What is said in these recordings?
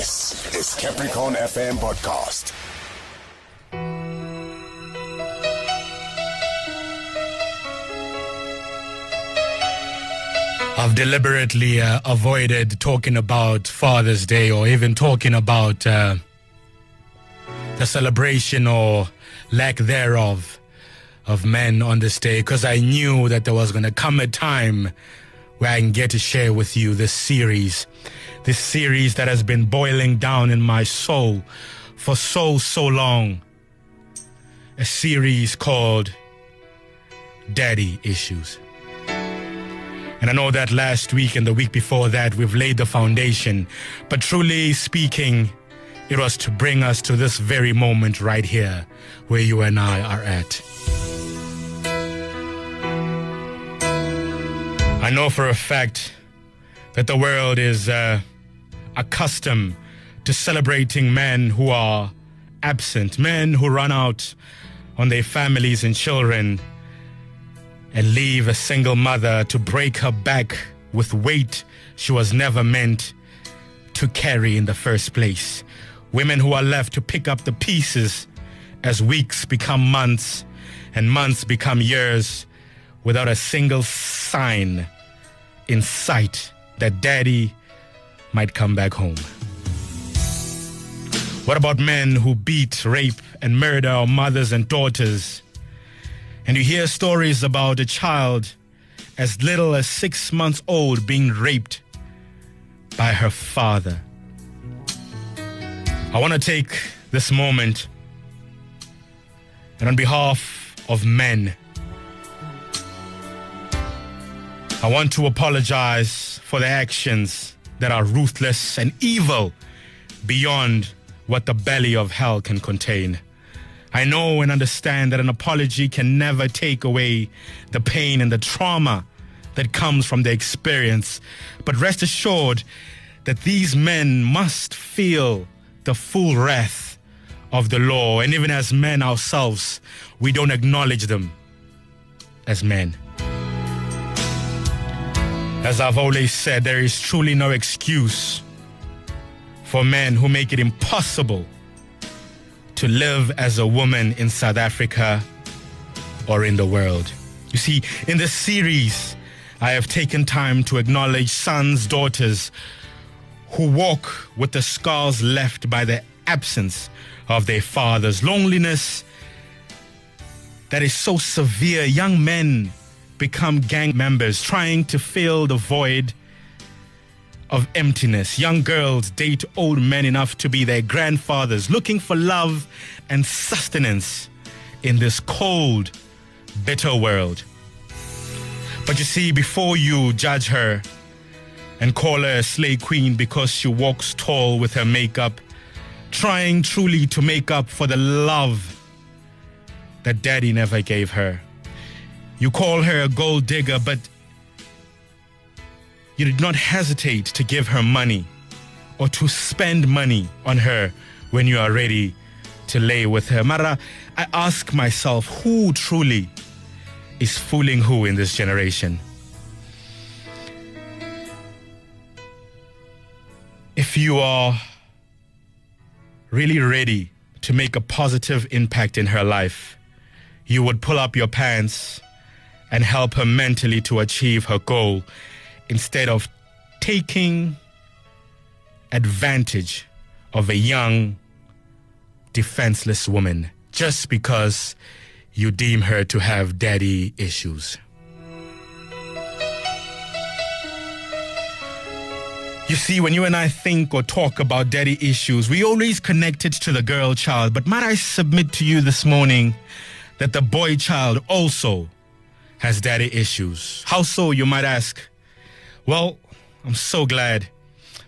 This is Capricorn FM podcast. I've deliberately uh, avoided talking about Father's Day or even talking about uh, the celebration or lack thereof of men on this day because I knew that there was going to come a time where I can get to share with you this series. This series that has been boiling down in my soul for so, so long. A series called Daddy Issues. And I know that last week and the week before that, we've laid the foundation. But truly speaking, it was to bring us to this very moment right here where you and I are at. I know for a fact that the world is uh, accustomed to celebrating men who are absent, men who run out on their families and children and leave a single mother to break her back with weight she was never meant to carry in the first place. Women who are left to pick up the pieces as weeks become months and months become years without a single sign in sight that daddy might come back home. What about men who beat, rape, and murder our mothers and daughters? And you hear stories about a child as little as six months old being raped by her father. I want to take this moment and on behalf of men, I want to apologize for the actions that are ruthless and evil beyond what the belly of hell can contain. I know and understand that an apology can never take away the pain and the trauma that comes from the experience. But rest assured that these men must feel the full wrath of the law. And even as men ourselves, we don't acknowledge them as men. As I've always said, there is truly no excuse for men who make it impossible to live as a woman in South Africa or in the world. You see, in this series, I have taken time to acknowledge sons, daughters who walk with the scars left by the absence of their fathers, loneliness that is so severe. Young men become gang members trying to fill the void of emptiness. Young girls date old men enough to be their grandfathers, looking for love and sustenance in this cold, bitter world. But you see, before you judge her and call her a slay queen because she walks tall with her makeup, trying truly to make up for the love that daddy never gave her. You call her a gold digger, but you did not hesitate to give her money or to spend money on her when you are ready to lay with her. Mara, I ask myself who truly is fooling who in this generation? If you are really ready to make a positive impact in her life, you would pull up your pants and help her mentally to achieve her goal instead of taking advantage of a young, defenseless woman just because you deem her to have daddy issues. You see, when you and I think or talk about daddy issues, we always connect it to the girl child. But might I submit to you this morning that the boy child also has daddy issues? How so, you might ask? Well, I'm so glad,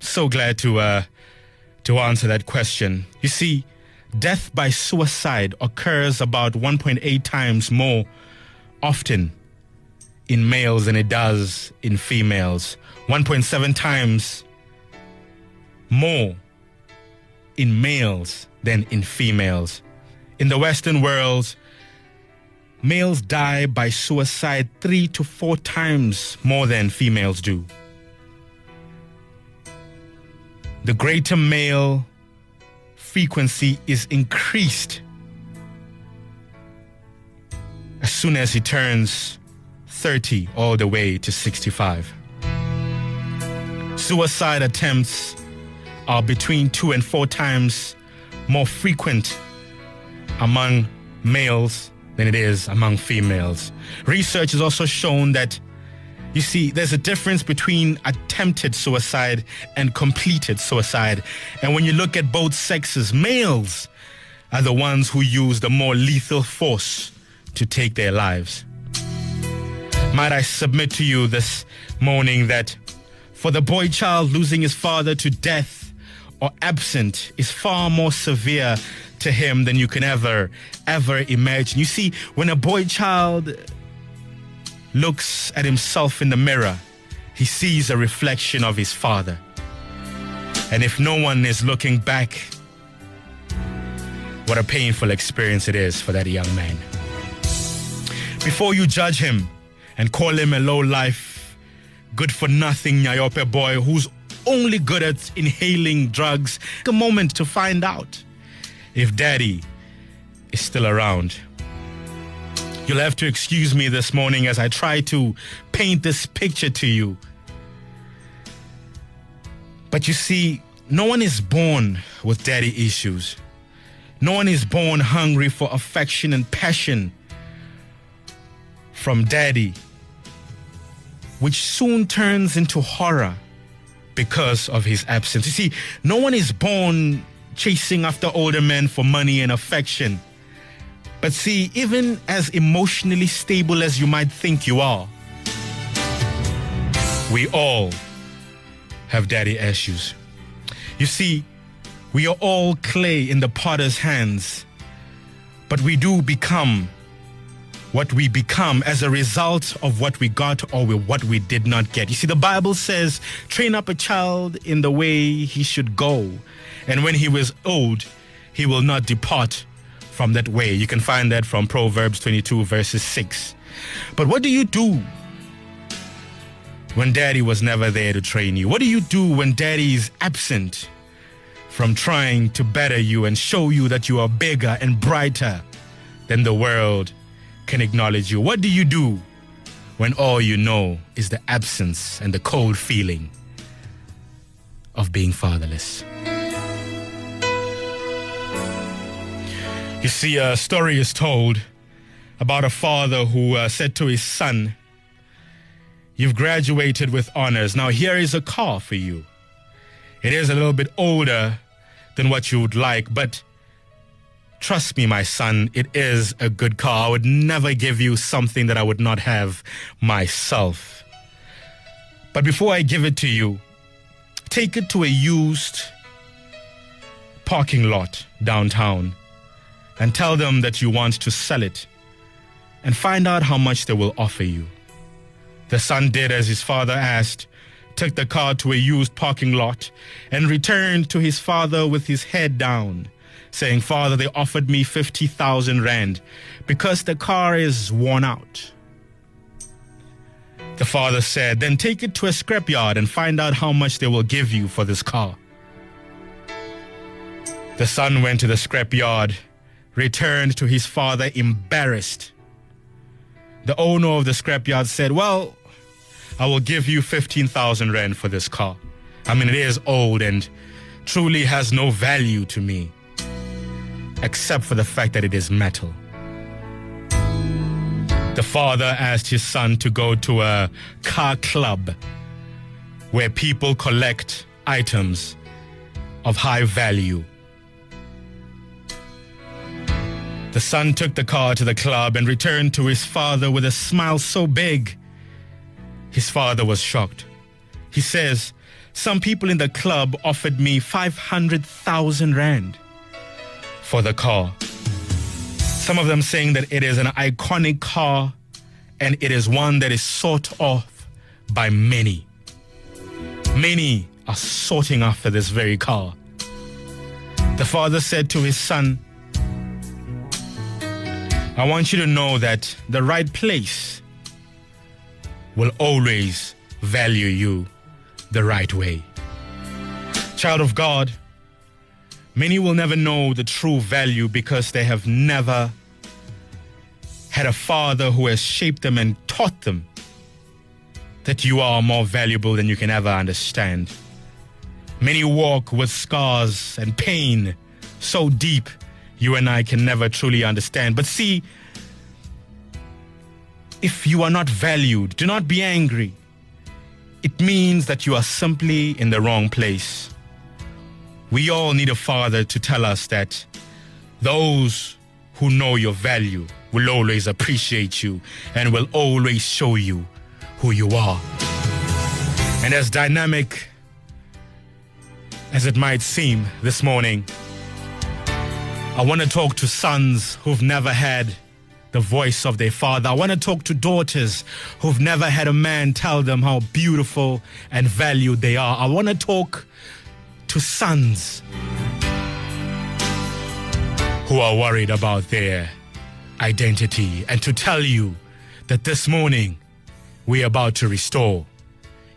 so glad to uh, to answer that question. You see, death by suicide occurs about 1.8 times more often in males than it does in females. 1.7 times more in males than in females. In the Western world, males die by suicide three to four times more than females do. the greater male frequency is increased as soon as he turns 30 all the way to 65. Suicide attempts are between two and four times more frequent among males than it is among females. Research has also shown that you see, there's a difference between attempted suicide and completed suicide. And when you look at both sexes, males are the ones who use the more lethal force to take their lives. Might I submit to you this morning that for the boy child losing his father to death or absent is far more severe to him than you can ever, ever imagine. You see, when a boy child looks at himself in the mirror, he sees a reflection of his father. And if no one is looking back, what a painful experience it is for that young man. Before you judge him and call him a low life, good for nothing nyaope boy who's only good at inhaling drugs, take a moment to find out if daddy is still around. You'll have to excuse me this morning as I try to paint this picture to you. But you see, no one is born with daddy issues. No one is born hungry for affection and passion from daddy, which soon turns into horror because of his absence. You see, no one is born chasing after older men for money and affection. But see, even as emotionally stable as you might think you are, we all have daddy issues. You see, we are all clay in the potter's hands, but we do become what we become as a result of what we got or what we did not get. You see, the Bible says, train up a child in the way he should go, and when he was old, he will not depart from that way. You can find that from Proverbs 22, verses 6. But what do you do when daddy was never there to train you? What do you do when daddy is absent from trying to better you and show you that you are bigger and brighter than the world can acknowledge you? What do you do when all you know is the absence and the cold feeling of being fatherless? You see, a story is told about a father who uh, said to his son, You've graduated with honors. Now, here is a car for you. It is a little bit older than what you would like, but trust me, my son, it is a good car. I would never give you something that I would not have myself. But before I give it to you, take it to a used parking lot downtown and tell them that you want to sell it and find out how much they will offer you. The son did as his father asked, took the car to a used parking lot, and returned to his father with his head down, saying, Father, they offered me 50,000 rand because the car is worn out. The father said, Then take it to a scrapyard and find out how much they will give you for this car. The son went to the scrapyard returned to his father embarrassed. The owner of the scrapyard said, Well, I will give you 15,000 rand for this car. I mean, it is old and truly has no value to me, except for the fact that it is metal. The father asked his son to go to a car club where people collect items of high value The son took the car to the club and returned to his father with a smile so big. His father was shocked. He says, Some people in the club offered me 500,000 Rand for the car. Some of them saying that it is an iconic car and it is one that is sought off by many. Many are sorting after this very car. The father said to his son, I want you to know that the right place will always value you the right way. Child of God, many will never know the true value because they have never had a father who has shaped them and taught them that you are more valuable than you can ever understand. Many walk with scars and pain so deep you and I can never truly understand. But see, if you are not valued, do not be angry. It means that you are simply in the wrong place. We all need a father to tell us that those who know your value will always appreciate you and will always show you who you are. And as dynamic as it might seem this morning, I want to talk to sons who've never had the voice of their father. I want to talk to daughters who've never had a man tell them how beautiful and valued they are. I want to talk to sons who are worried about their identity and to tell you that this morning we're about to restore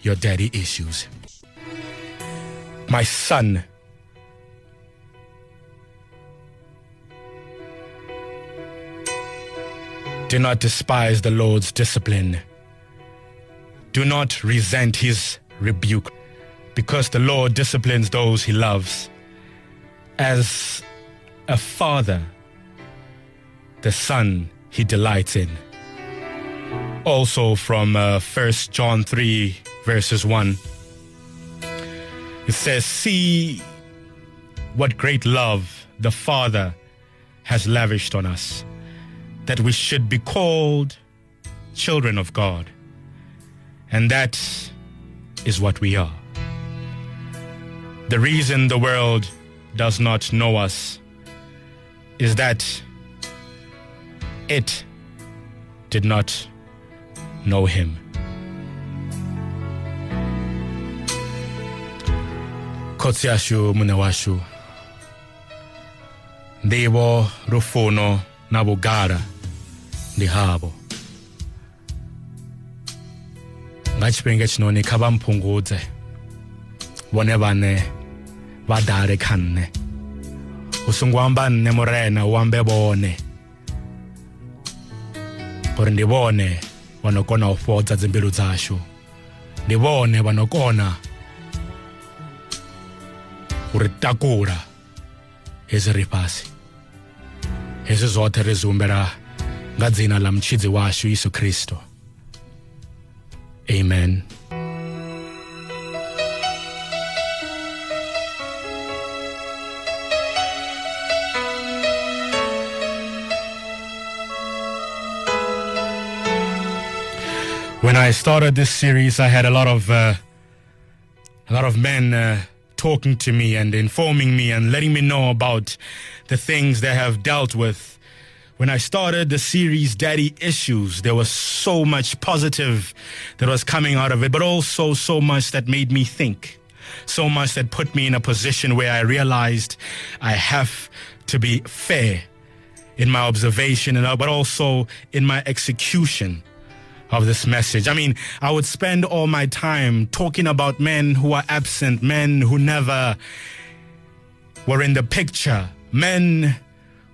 your daddy issues. My son, do not despise the Lord's discipline. Do not resent his rebuke, because the Lord disciplines those he loves. As a father, the son he delights in. Also from uh, 1 John 3, verses 1. It says, See what great love the Father has lavished on us, that we should be called children of God. And that is what we are. The reason the world does not know us is that it did not know him. Kotsi yashu mune washu. Ndivo rufuno na bugara ndi havo. nga tshifhinga tshinoni kha vha mphungudze vhone vhane vha dale kha nṋe u songo amba nṋe murena u ambe vhone uri ndi vhone vha no kona u fhodza dzimbilu dzashu ndi vhone vha no kona u ri takula hezwi ri fhasi hezwi zwoṱhe ri zwi humbela nga dzina ḽa mutshidzi washu yesu amen when I started this series, I had a lot of uh, a lot of men uh, talking to me and informing me and letting me know about the things they have dealt with. When I started the series Daddy Issues, there was so much positive that was coming out of it, but also so much that made me think. So much that put me in a position where I realized I have to be fair in my observation and uh, but also in my execution of this message. I mean, I would spend all my time talking about men who are absent, men who never were in the picture, men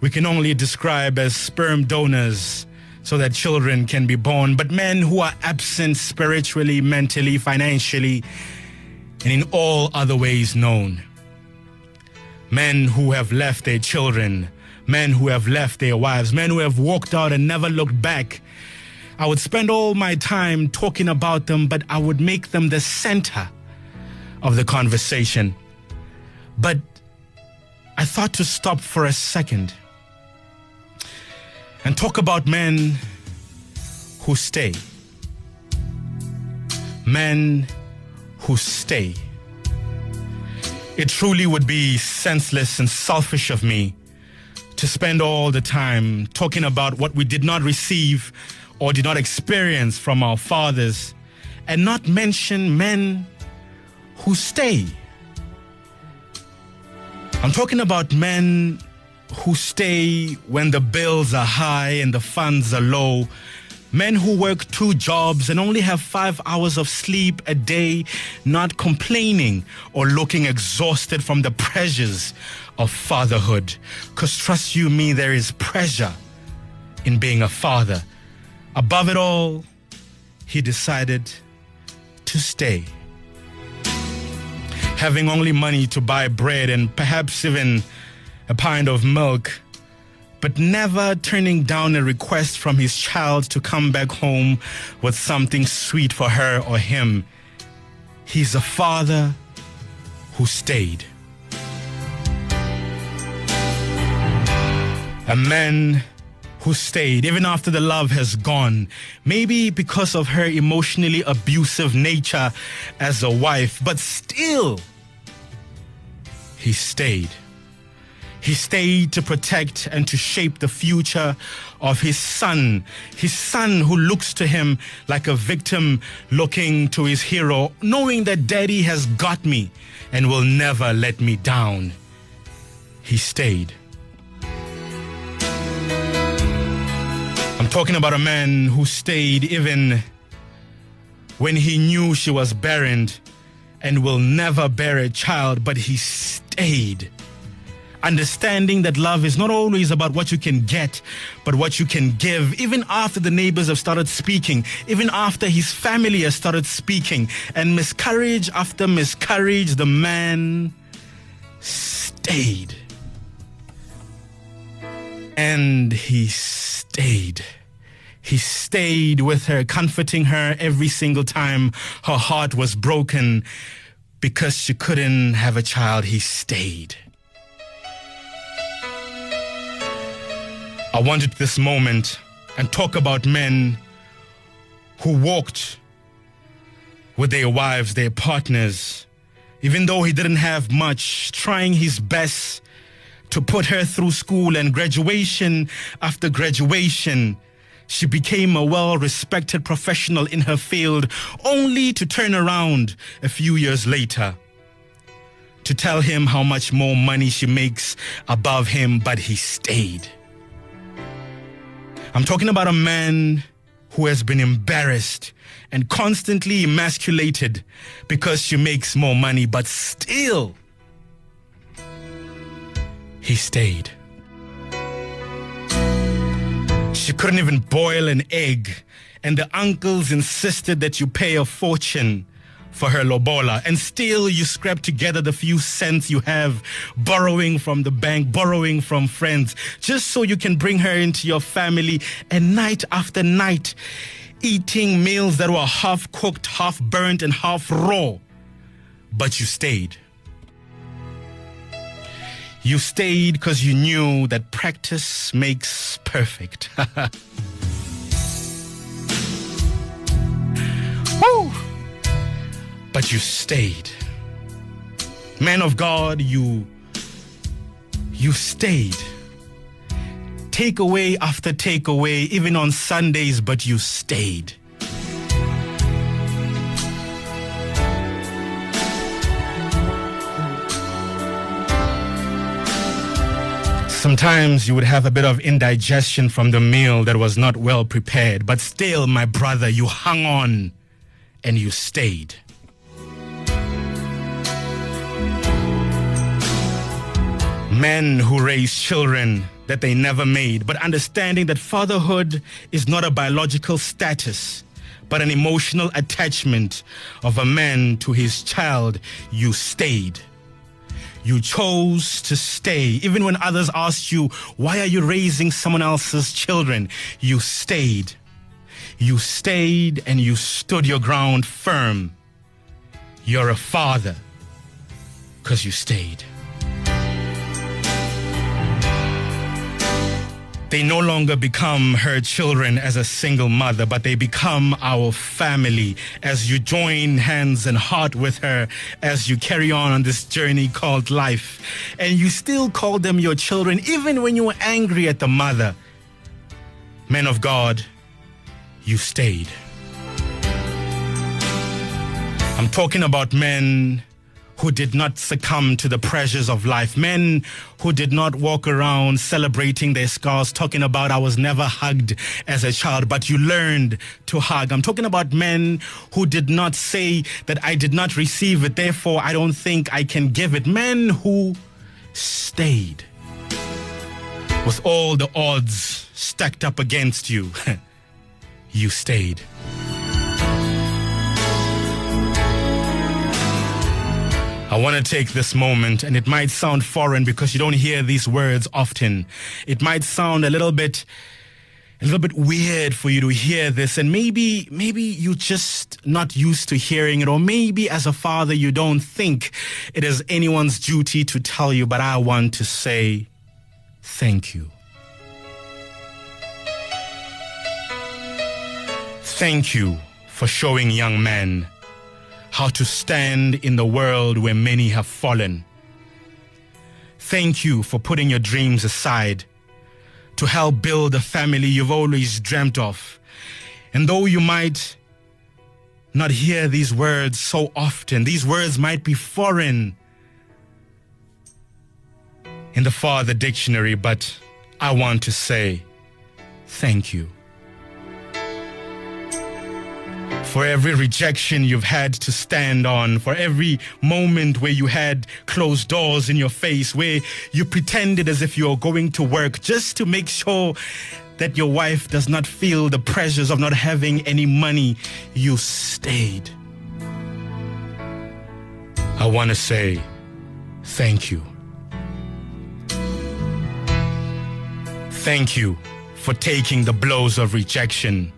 we can only describe as sperm donors so that children can be born, but men who are absent spiritually, mentally, financially, and in all other ways known. Men who have left their children, men who have left their wives, men who have walked out and never looked back. I would spend all my time talking about them, but I would make them the center of the conversation. But I thought to stop for a second and talk about men who stay. Men who stay. It truly would be senseless and selfish of me to spend all the time talking about what we did not receive or did not experience from our fathers and not mention men who stay. I'm talking about men who stay when the bills are high and the funds are low, Men who work two jobs and only have five hours of sleep a day, not complaining or looking exhausted from the pressures of fatherhood. Because trust you me, there is pressure in being a father. Above it all, he decided to stay. Having only money to buy bread and perhaps even a pint of milk, but never turning down a request from his child to come back home with something sweet for her or him. He's a father who stayed. A man who stayed even after the love has gone. Maybe because of her emotionally abusive nature as a wife, but still, he stayed. He stayed to protect and to shape the future of his son, his son who looks to him like a victim looking to his hero, knowing that daddy has got me and will never let me down. He stayed. I'm talking about a man who stayed even when he knew she was barren and will never bear a child, but he stayed. Understanding that love is not always about what you can get, but what you can give. Even after the neighbors have started speaking, even after his family has started speaking, and miscarriage after miscarriage, the man stayed. And he stayed. He stayed with her, comforting her every single time her heart was broken because she couldn't have a child. He stayed. I wanted this moment and talk about men who walked with their wives, their partners, even though he didn't have much, trying his best to put her through school and graduation after graduation. She became a well respected professional in her field, only to turn around a few years later to tell him how much more money she makes above him, but he stayed. I'm talking about a man who has been embarrassed and constantly emasculated because she makes more money, but still, he stayed. She couldn't even boil an egg, and the uncles insisted that you pay a fortune for her lobola, and still you scrap together the few cents you have, borrowing from the bank, borrowing from friends, just so you can bring her into your family, and night after night, eating meals that were half cooked, half burnt, and half raw. But you stayed. You stayed because you knew that practice makes perfect. Woo! But you stayed. Man of God, you you stayed. Takeaway after takeaway, even on Sundays, but you stayed. Sometimes you would have a bit of indigestion from the meal that was not well prepared, but still, my brother, you hung on and you stayed. Men who raise children that they never made, but understanding that fatherhood is not a biological status, but an emotional attachment of a man to his child, you stayed. You chose to stay. Even when others asked you, why are you raising someone else's children? You stayed. You stayed and you stood your ground firm. You're a father because you stayed. They no longer become her children as a single mother, but they become our family as you join hands and heart with her as you carry on on this journey called life. And you still call them your children, even when you were angry at the mother. Men of God, you stayed. I'm talking about men who did not succumb to the pressures of life, men who did not walk around celebrating their scars, talking about I was never hugged as a child, but you learned to hug. I'm talking about men who did not say that I did not receive it, therefore I don't think I can give it. Men who stayed with all the odds stacked up against you. you stayed. I want to take this moment, and it might sound foreign because you don't hear these words often. It might sound a little bit, a little bit weird for you to hear this, and maybe, maybe you're just not used to hearing it, or maybe as a father you don't think it is anyone's duty to tell you, but I want to say thank you. Thank you for showing young men how to stand in the world where many have fallen. Thank you for putting your dreams aside to help build the family you've always dreamt of. And though you might not hear these words so often, these words might be foreign in the Father Dictionary, but I want to say thank you. For every rejection you've had to stand on, for every moment where you had closed doors in your face, where you pretended as if you're going to work just to make sure that your wife does not feel the pressures of not having any money, you stayed. I want to say thank you. Thank you for taking the blows of rejection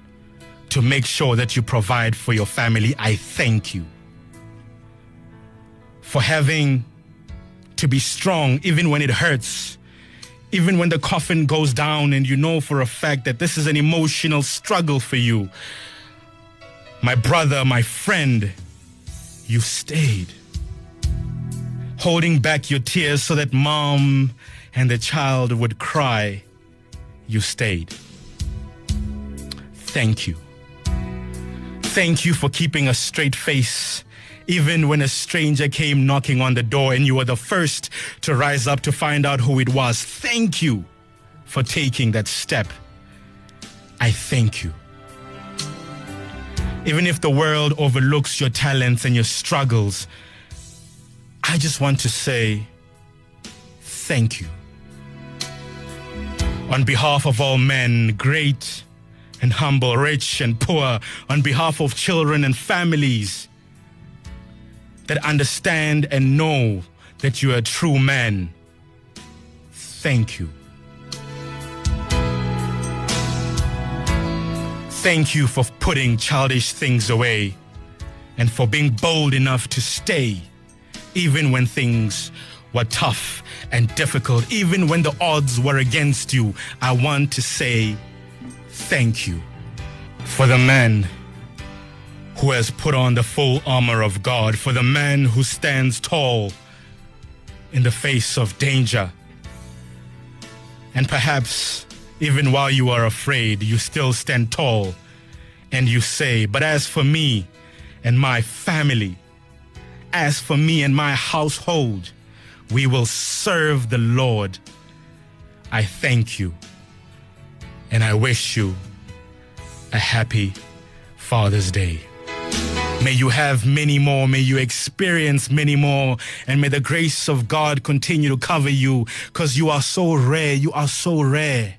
to make sure that you provide for your family. I thank you for having to be strong even when it hurts, even when the coffin goes down and you know for a fact that this is an emotional struggle for you. My brother, my friend, you stayed. Holding back your tears so that mom and the child would cry. You stayed. Thank you. Thank you for keeping a straight face. Even when a stranger came knocking on the door and you were the first to rise up to find out who it was. Thank you for taking that step. I thank you. Even if the world overlooks your talents and your struggles, I just want to say thank you. On behalf of all men, great and humble, rich and poor, on behalf of children and families that understand and know that you are a true man. Thank you. Thank you for putting childish things away and for being bold enough to stay even when things were tough and difficult, even when the odds were against you. I want to say thank you for the man who has put on the full armor of God, for the man who stands tall in the face of danger. And perhaps even while you are afraid, you still stand tall and you say, But as for me and my family, as for me and my household, we will serve the Lord. I thank you and I wish you a happy Father's Day. May you have many more. May you experience many more. And may the grace of God continue to cover you because you are so rare. You are so rare.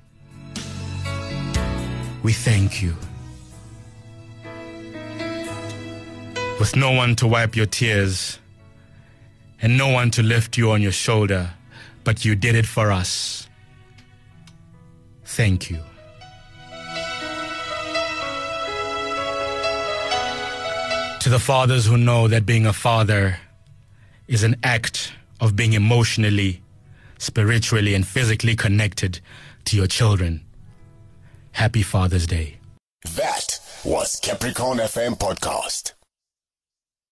We thank you. With no one to wipe your tears and no one to lift you on your shoulder, but you did it for us. Thank you. To the fathers who know that being a father is an act of being emotionally, spiritually, and physically connected to your children. Happy Father's Day. That was Capricorn FM Podcast.